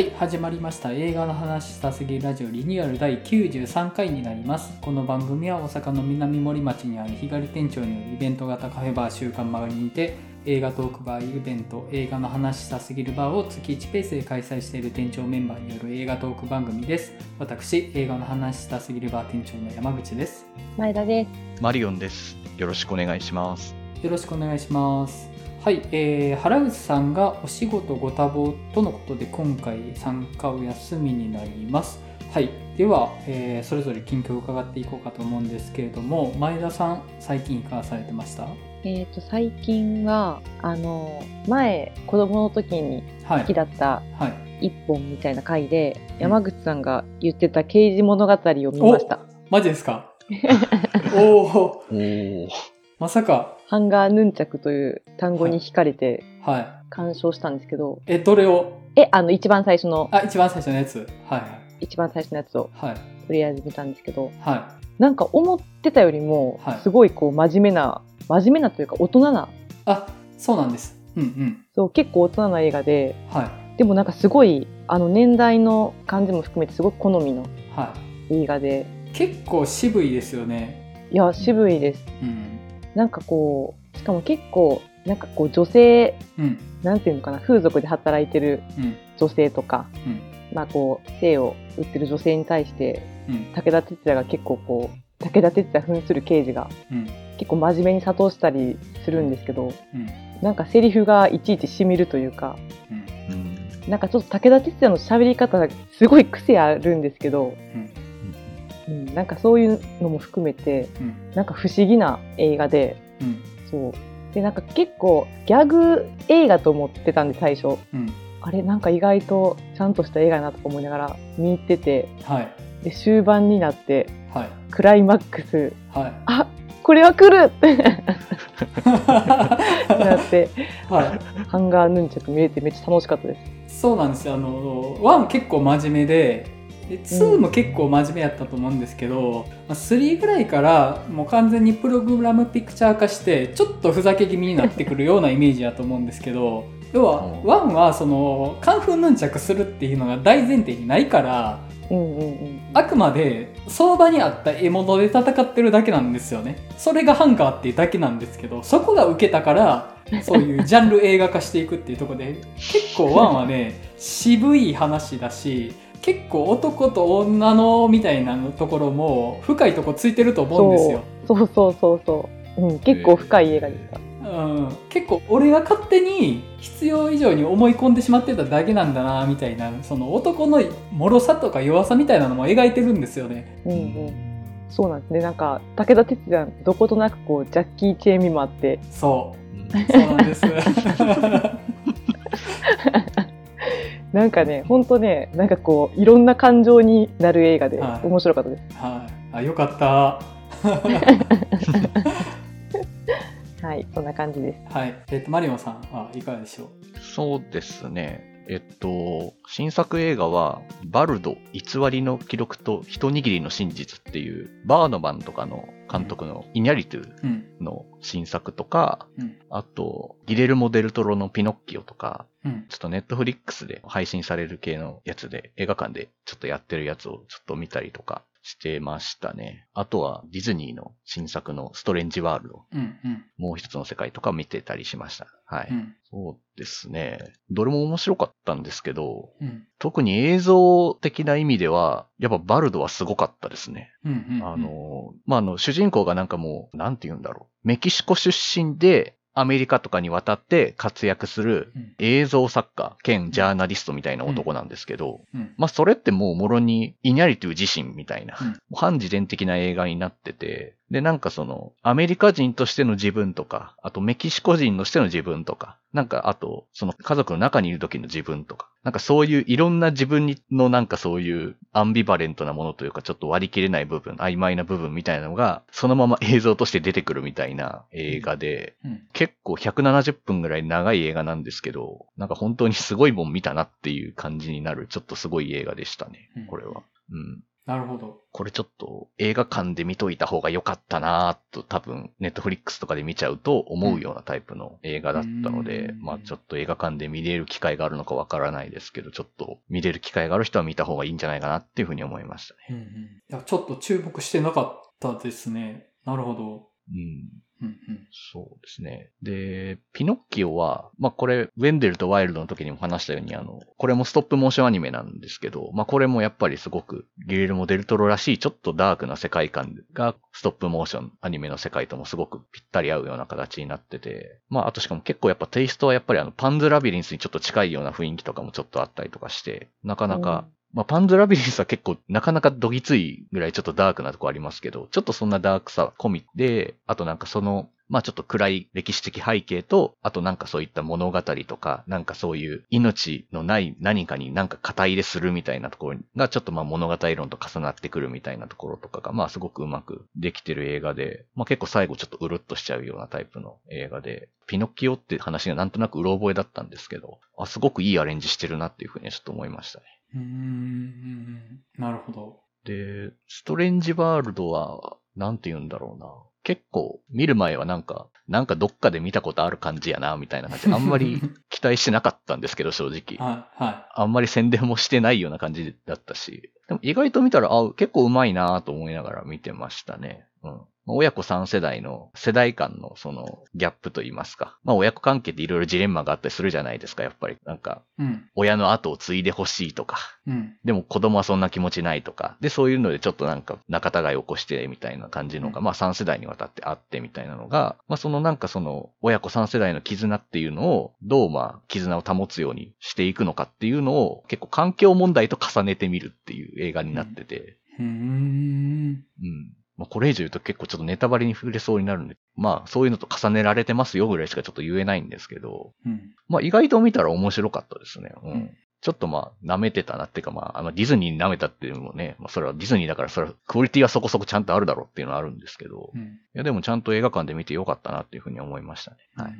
はい、始まりました。映画の話したすぎるラジオリニューアル第93回になります。この番組は大阪の南森町にある日帰り店長によるイベント型カフェバー週刊曲がりにて、映画トークバーイベント、映画の話したすぎるバーを月1ペースで開催している店長メンバーによる映画トーク番組です。私、映画の話したすぎるバー店長の山口です。前田です。マリオンです。よろしくお願いします。よろしくお願いします。はい、えー、原口さんがお仕事ご多忙とのことで今回参加お休みになります。はい、では、えーそれぞれ近況を伺っていこうかと思うんですけれども、前田さん、最近いかがされてました？えっ、と、最近は、あの、前、子供の時にはい好き。だったはい。一本みたいな回で、山口さんが言ってた刑事物語を見ました。マジですか？おお、おお。まさか。ハンガーヌンチャクという単語に惹かれてはい。鑑賞したんですけど、え、どれを？え、あの、一番最初の、あ、一番最初のやつ。はい。一番最初のやつをはい。とりあえず見たんですけど、はなんか思ってたよりもはい、すごいこう真面目な、真面目なというか大人な、い。あ、そうなんです。うんうん。そう、結構大人な映画で、はい。でもなんかすごい、あの年代の感じも含めてすごく好みのは映画で、い。結構渋いですよね。いや、渋いです。うん。なんかこう、しかも結構、なんかこう女性、うん。なんていうのかな、風俗で働いてるうん。女性とか、うん。まあこう、性を売ってる女性に対して、うん。武田鉄矢が結構こう、武田鉄矢扮する刑事がうん。結構真面目に諭したりするんですけど、うん。なんかセリフがいちいち染みるというか、うん。うん。なんかちょっと武田鉄矢の喋り方がすごい癖あるんですけど、うん。うん、なんかそういうのも含めて、うん。なんか不思議な映画で、うん。そう。で、なんか結構ギャグ映画と思ってたんで最初。うん。あれなんか意外とちゃんとした映画やなとか思いながら見入ってて、はい。で、終盤になって、はい。クライマックス、はい。あこれは来るって なって、はい。ハンガーヌンチャク見れてめっちゃ楽しかったです。そうなんですよ。あの、1結構真面目で、で2も結構真面目やったと思うんですけど、まあ3ぐらいからもう完全にプログラムピクチャー化して、ちょっとふざけ気味になってくるようなイメージやと思うんですけど、要は、うん1はその、カンフーヌンチャクするっていうのが大前提にないから、うんうんうん。あくまでその場にあった獲物で戦ってるだけなんですよね。それがハンガーっていうだけなんですけど、そこが受けたから、そういうジャンル映画化していくっていうところで、結構ワンはね、渋い話だし、結構男と女のみたいなところも深いとこついてると思うんですよ。そうそうそうそう。うん、結構深い映画でした。うん、結構俺が勝手に必要以上に思い込んでしまってただけなんだなみたいなその男の脆さとか弱さみたいなのも描いてるんですよね。うんうん。そうなんですね。なんか、武田鉄矢、どことなくこう、ジャッキー・チェン味もあって、そうそうなんです。なんかね、ほんとね、なんかこう、いろんな感情になる映画で、はい面白かったです。はい。あ、よかった。はい、そんな感じです。はい。えっ、と、マリオンさんはいかがでしょう？そうですね。えっと、新作映画は、バルド、偽りの記録と一握りの真実っていう、バーノマンとかの監督のイニャリトゥうん。の新作とか、うん。あと、ギレルモ・デルトロのピノッキオとか、うん。ちょっとネットフリックスで配信される系のやつで、映画館でちょっとやってるやつをちょっと見たりとかしてましたね。あとはディズニーの新作のストレンジワールド、うん。うん。もう一つの世界とか見てたりしました。はい。うん。そうですね。どれも面白かったんですけど、うん。特に映像的な意味では、やっぱバルドはすごかったですね。うん。うん。あ、の、まあ、あの、主人公がなんかもう、なんて言うんだろう。メキシコ出身で、アメリカとかに渡って活躍するうん。映像作家兼ジャーナリストみたいな男なんですけど、うん。まあ、それってもうもろにイニャリティ自身みたいな、反自伝的な映画になってて、で、なんかその、アメリカ人としての自分とか、あとメキシコ人としての自分とか、なんかあと、その家族の中にいる時の自分とか、なんかそういういろんな自分にのなんかそういうアンビバレントなものというかちょっと割り切れない部分、曖昧な部分みたいなのが、そのまま映像として出てくるみたいな映画で、うん。結構170分ぐらい長い映画なんですけど、なんか本当にすごいもん見たなっていう感じになる、ちょっとすごい映画でしたねうん、これは。うん。なるほど。これちょっと映画館で見といた方が良かったなと多分、ネットフリックスとかで見ちゃうと思うようなタイプの映画だったので、うんまあちょっと映画館で見れる機会があるのかわからないですけど、ちょっと見れる機会がある人は見た方がいいんじゃないかなっていうふうに思いましたね。うんうん。いや、ちょっと注目してなかったですね。なるほど。うん。うんうん。そうですね。で、ピノッキオは、まあこれ、ウェンデルとワイルドの時にも話したように、あの、これもストップモーションアニメなんですけど、まあこれもやっぱりすごくギレルモ・デルトロらしいちょっとダークな世界観がストップモーションアニメの世界ともすごくぴったり合うような形になってて、まああとしかも結構やっぱテイストはやっぱりあのパンズラビリンスにちょっと近いような雰囲気とかもちょっとあったりとかして、なかなか、まあ、パンズラビリンスは結構なかなかどぎついぐらいちょっとダークなとこありますけど、ちょっとそんなダークさ込みで、あとなんかその、まあちょっと暗い歴史的背景と、あとなんかそういった物語とか、なんかそういう命のない何かになんか肩入れするみたいなところがちょっとまあ物語論と重なってくるみたいなところとかが、まあすごくうまくできてる映画で、まあ結構最後ちょっとうるっとしちゃうようなタイプの映画で、ピノッキオって話がなんとなくうろ覚えだったんですけど、あ、すごくいいアレンジしてるなっていうふうにちょっと思いましたね。うーんうんうん。なるほど。で、ストレンジワールドは、なんて言うんだろうな。結構、見る前はなんか、なんかどっかで見たことある感じやな、みたいな感じ。あんまり期待してなかったんですけど、正直。はい、はあんまり宣伝もしてないような感じだったし。でも意外と見たら、あ、結構うまいなと思いながら見てましたね。うん。親子3世代の世代間のそのギャップといいますか。まあ親子関係っていろいろジレンマがあったりするじゃないですか、やっぱり。なんか。親の後を継いでほしいとか。うん。でも子供はそんな気持ちないとか。で、そういうのでちょっとなんか仲違いを起こしてみたいな感じのが、うんまあ3世代にわたってあってみたいなのが、まあそのなんかその親子3世代の絆っていうのをどうまあ絆を保つようにしていくのかっていうのを結構環境問題と重ねてみるっていう映画になってて、うーん。うん。まあこれ以上言うと結構ちょっとネタバレに触れそうになるんで、まあそういうのと重ねられてますよぐらいしかちょっと言えないんですけど、うん。まあ意外と見たら面白かったですね。うん。うんちょっとまあ、舐めてたなっていうかまあ、あのディズニーに舐めたっていうのもね、まあそれはディズニーだからそれはクオリティはそこそこちゃんとあるだろうっていうのはあるんですけど、いうん。やでもちゃんと映画館で見てよかったなっていうふうに思いましたね。はい。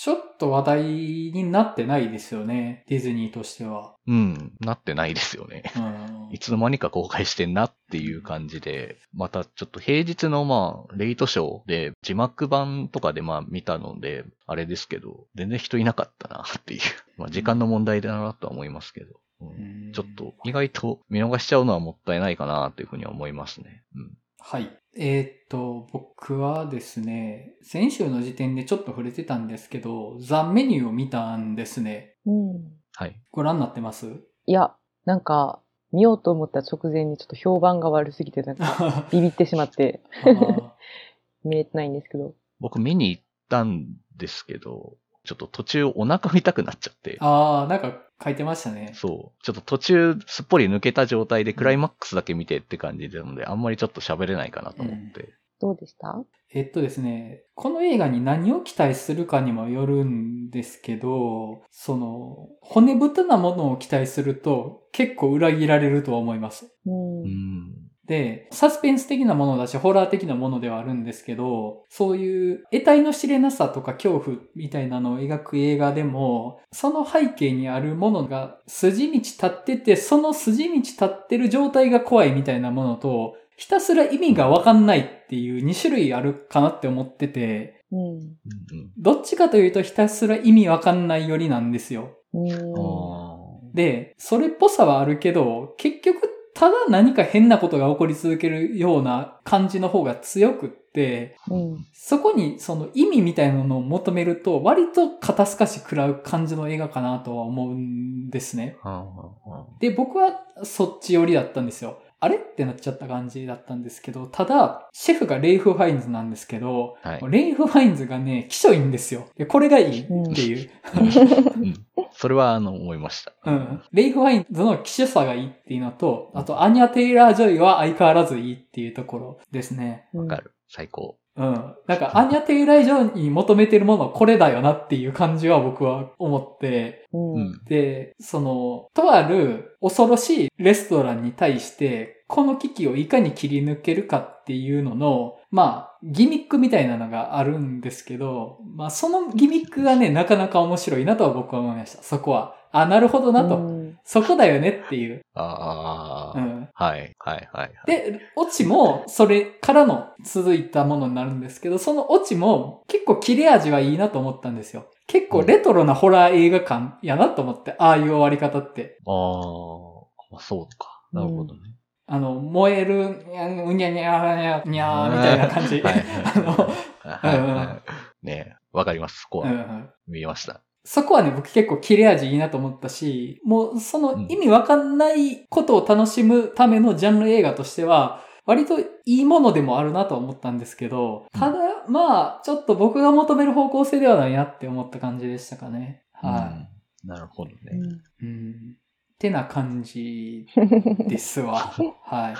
ちょっと話題になってないですよね。ディズニーとしては。うん、なってないですよね。うん い。つの間にか公開してんなっていう感じで、またちょっと平日のまあ、レイトショーで字幕版とかでまあ見たので、あれですけど、全然人いなかったなっていう。まあ時間の問題だなとは思いますけど。うんうんちょっと意外と見逃しちゃうのはもったいないかなというふうには思いますね。うん。はい。えーっと、僕はですね、先週の時点でちょっと触れてたんですけど、ザ・メニューを見たんですね。うん。はい。ご覧になってます？いや、なんか、見ようと思った直前にちょっと評判が悪すぎて、なんか、あ ビビってしまって、ー 見れてないんですけど。僕見に行ったんですけど、ちょっと途中お腹痛くなっちゃって、あー、なんか書いてましたね。そう。ちょっと途中すっぽり抜けた状態でクライマックスだけ見てって感じなので、あんまりちょっと喋れないかなと思って。どうでした？えっとですね、この映画に何を期待するかにもよるんですけど、その、骨太なものを期待すると結構裏切られるとは思います。うん。うん。で、サスペンス的なものだし、ホラー的なものではあるんですけど、そういう得体の知れなさとか恐怖みたいなのを描く映画でも、その背景にあるものが筋道立ってて、その筋道立ってる状態が怖いみたいなものと、ひたすら意味がわかんないっていう2種類あるかなって思ってて、うん。うんどっちかというとひたすら意味わかんないよりなんですよ。うん。あで、それっぽさはあるけど、結局、ただ何か変なことが起こり続けるような感じの方が強くって、うん。そこにその意味みたいなのを求めると、割と肩透かし食らう感じの映画かなとは思うんですね。で、僕はそっち寄りだったんですよ。あれ？ってなっちゃった感じだったんですけど、ただ、シェフがレイフ・ファインズなんですけど、あはい。レイフ・ファインズがね、気色いいんですよ。でこれがいいっていう。うん それは、あの、思いました。うん。レイフ・ファインズの機種さがいいっていうのと、あと、アニャ・テイラー・ジョイは相変わらずいいっていうところですね。わわかる。最高。うん。なんか、アニャ・テイラー・ジョイに求めてるものはこれだよなっていう感じは僕は思って、うん。うん。で、その、とある恐ろしいレストランに対して、この危機をいかに切り抜けるかっていうのの、まあ、ギミックみたいなのがあるんですけど、まあ、そのギミックがね、なかなか面白いなとは僕は思いました。そこは。あ、なるほどなと。うんそこだよねっていう。ああ、うん。はい、はい、はい。で、オチもそれからの続いたものになるんですけど、そのオチも結構切れ味はいいなと思ったんですよ。結構レトロなホラー映画館やなと思って、ああいう終わり方って。ああ、まあそうか。なるほどね。あの、燃える、にゃうにゃにゃにゃにゃーみたいな感じ。はい あの、ねわかります。そこはうんうん見えました。そこはね、僕結構切れ味いいなと思ったし、もうその意味わかんないことを楽しむためのジャンル映画としては、割といいものでもあるなと思ったんですけど、ただ、まあ、ちょっと僕が求める方向性ではないなって思った感じでしたかね。はうんなるほどね。い。うん。てな感じ ですわ。はい。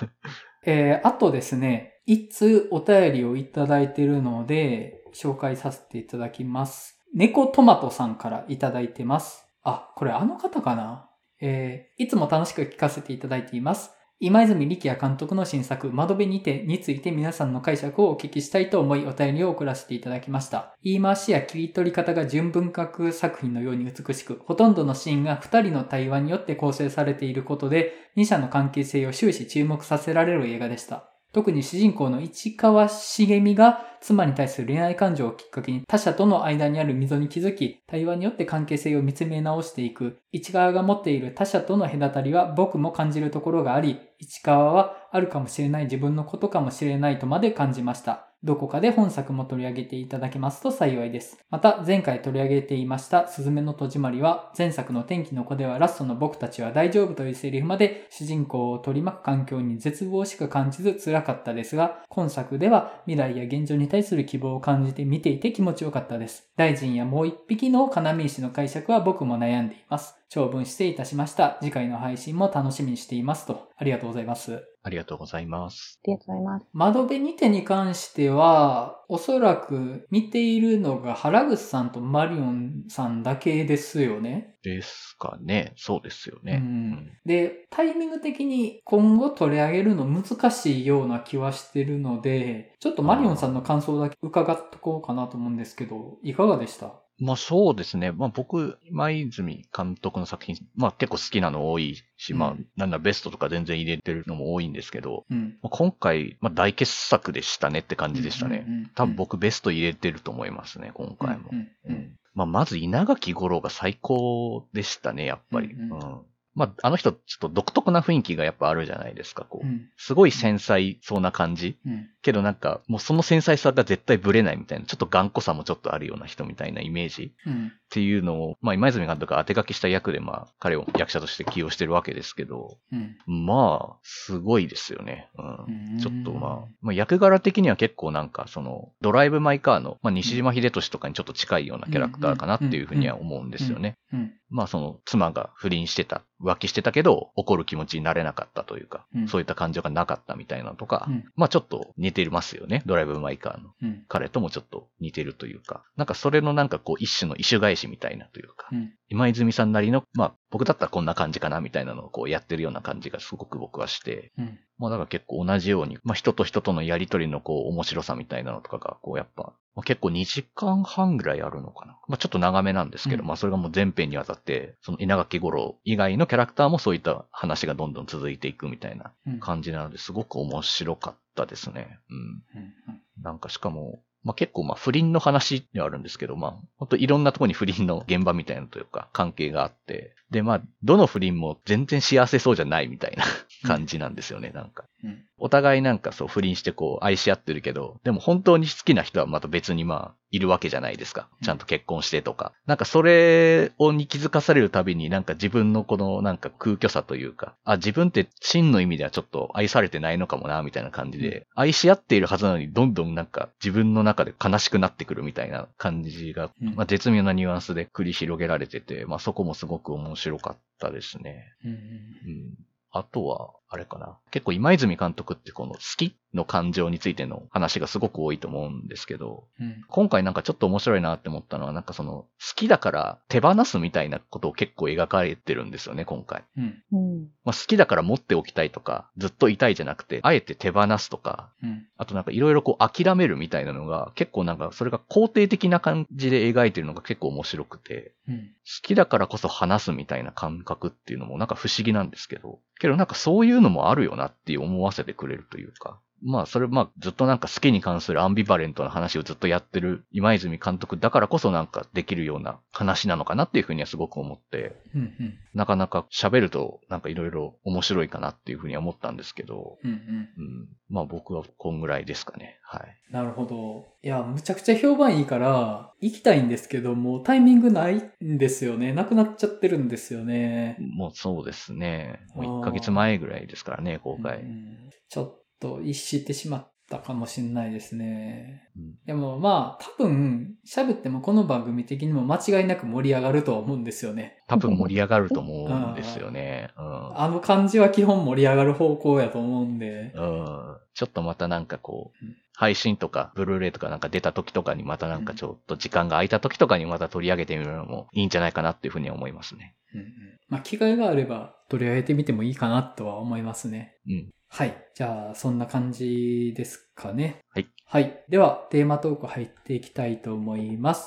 えー、あとですね、いつお便りをいただいているので、紹介させていただきます。猫トマトさんからいただいてます。あ、これあの方かな？えー、いつも楽しく聞かせていただいています。今泉力也監督の新作、窓辺にてについて皆さんの解釈をお聞きしたいと思いお便りを送らせていただきました。言い回しや切り取り方が純文学作品のように美しく、ほとんどのシーンが二人の対話によって構成されていることで、二者の関係性を終始注目させられる映画でした。特に主人公の市川茂美が妻に対する恋愛感情をきっかけに他者との間にある溝に気づき、対話によって関係性を見つめ直していく。市川が持っている他者との隔たりは僕も感じるところがあり、市川はあるかもしれない自分のことかもしれないとまで感じました。どこかで本作も取り上げていただけますと幸いです。また、前回取り上げていました、すずめの戸締まりは、前作の天気の子ではラストの僕たちは大丈夫というセリフまで、主人公を取り巻く環境に絶望しか感じず辛かったですが、今作では未来や現状に対する希望を感じて見ていて気持ちよかったです。大臣やもう一匹の要石の解釈は僕も悩んでいます。長文失礼いたしました。次回の配信も楽しみにしていますと。ありがとうございます。ありがとうございます。ありがとうございます。窓辺にてに関しては、おそらく見ているのが原口さんとマリオンさんだけですよね。ですかね。そうですよね。うんで、タイミング的に今後取り上げるの難しいような気はしてるので、ちょっとマリオンさんの感想だけ伺っとこうかなと思うんですけど、いかがでした？まあそうですね。まあ僕、今泉監督の作品、まあ結構好きなの多いし、まあうんなんだベストとか全然入れてるのも多いんですけど、うん。まあ今回、まあ大傑作でしたねって感じでしたね。うんうんうん多分僕ベスト入れてると思いますね、今回も。うんうんうんうんまあまず稲垣五郎が最高でしたね、やっぱり。うんうんうんまああの人、ちょっと独特な雰囲気がやっぱあるじゃないですか、こう。うんすごい繊細そうな感じ。うんけどなんか、もうその繊細さが絶対ブレないみたいな、ちょっと頑固さもちょっとあるような人みたいなイメージうんっていうのを、まあ今泉監督が当て書きした役でまあ彼を役者として起用してるわけですけど、うんまあ、すごいですよね。うん。うんちょっとまあ、まあ役柄的には結構なんかその、ドライブ・マイ・カーの、まあ西島秀俊とかにちょっと近いようなキャラクターかなっていうふうには思うんですよね。うんまあその、妻が不倫してた、浮気してたけど、怒る気持ちになれなかったというか、うん。そういった感情がなかったみたいなのとか、うん。まあちょっと似てますよね。ドライブ・マイ・カーの。うん。彼ともちょっと似てるというか、なんかそれのなんかこう一種の異種返しみたいなというか、うん。今泉さんなりの、まあ僕だったらこんな感じかなみたいなのをこうやってるような感じがすごく僕はして、うんまあだから結構同じように、まあ人と人とのやりとりのこう面白さみたいなのとかがこうやっぱ、まあ、結構2時間半ぐらいあるのかな。まあちょっと長めなんですけど、うんまあそれがもう全編にわたって、その稲垣五郎以外のキャラクターもそういった話がどんどん続いていくみたいなうん感じなのですごく面白かったですね。うん。うんなんかしかも、まあ、結構まあ不倫の話ではあるんですけど、まあ本当いろんなとこに不倫の現場みたいなというか関係があって、でまあどの不倫も全然幸せそうじゃないみたいな 感じなんですよね、なんか。うんお互いなんかそう不倫してこう愛し合ってるけど、でも本当に好きな人はまた別にまあいるわけじゃないですか。ちゃんと結婚してとか。なんかそれをに気づかされるたびになんか自分のこのなんか空虚さというか、あ、自分って真の意味ではちょっと愛されてないのかもな、みたいな感じで、愛し合っているはずなのにどんどんなんか自分の中で悲しくなってくるみたいな感じが、うんまあ絶妙なニュアンスで繰り広げられてて、まあそこもすごく面白かったですね。うんうんあとは、あれかな。結構今泉監督ってこの好きの感情についての話がすごく多いと思うんですけど、うん今回なんかちょっと面白いなって思ったのは、なんかその、好きだから手放すみたいなことを結構描かれてるんですよね、今回。うんうん。まあ、好きだから持っておきたいとか、ずっといたいじゃなくて、あえて手放すとか、うんあとなんかいろいろこう諦めるみたいなのが、結構なんかそれが肯定的な感じで描いてるのが結構面白くて、うん好きだからこそ話すみたいな感覚っていうのもなんか不思議なんですけど、けどなんかそういういうのもあるよなって思わせてくれるというか。まあ、それ、まあ、ずっとなんか好きに関するアンビバレントな話をずっとやってる今泉監督だからこそなんかできるような話なのかなっていうふうにはすごく思って、うんうん。なかなか喋るとなんかいろいろ面白いかなっていうふうには思ったんですけど、うんうん。うん。まあ僕はこんぐらいですかね。はい。なるほど。いや、むちゃくちゃ評判いいから、行きたいんですけども、タイミングないんですよね。なくなっちゃってるんですよね。もうそうですね。もうあー1ヶ月前ぐらいですからね、公開。うんちょっと逸してしまったかもしれないですね。うんでもまあ、多分、喋ってもこの番組的にも間違いなく盛り上がるとは思うんですよね。多分盛り上がると思うんですよね。うん。あの感じは基本盛り上がる方向やと思うんで。うん。ちょっとまたなんかこううん、配信とか、ブルーレイとかなんか出た時とかにまたなんかちょっと時間が空いた時とかにまた取り上げてみるのもいいんじゃないかなっていうふうには思いますね。うんうんまあ、機会があれば取り上げてみてもいいかなとは思いますね。うん。はい。じゃあ、そんな感じですかね。はい。はい。では、テーマトーク入っていきたいと思います。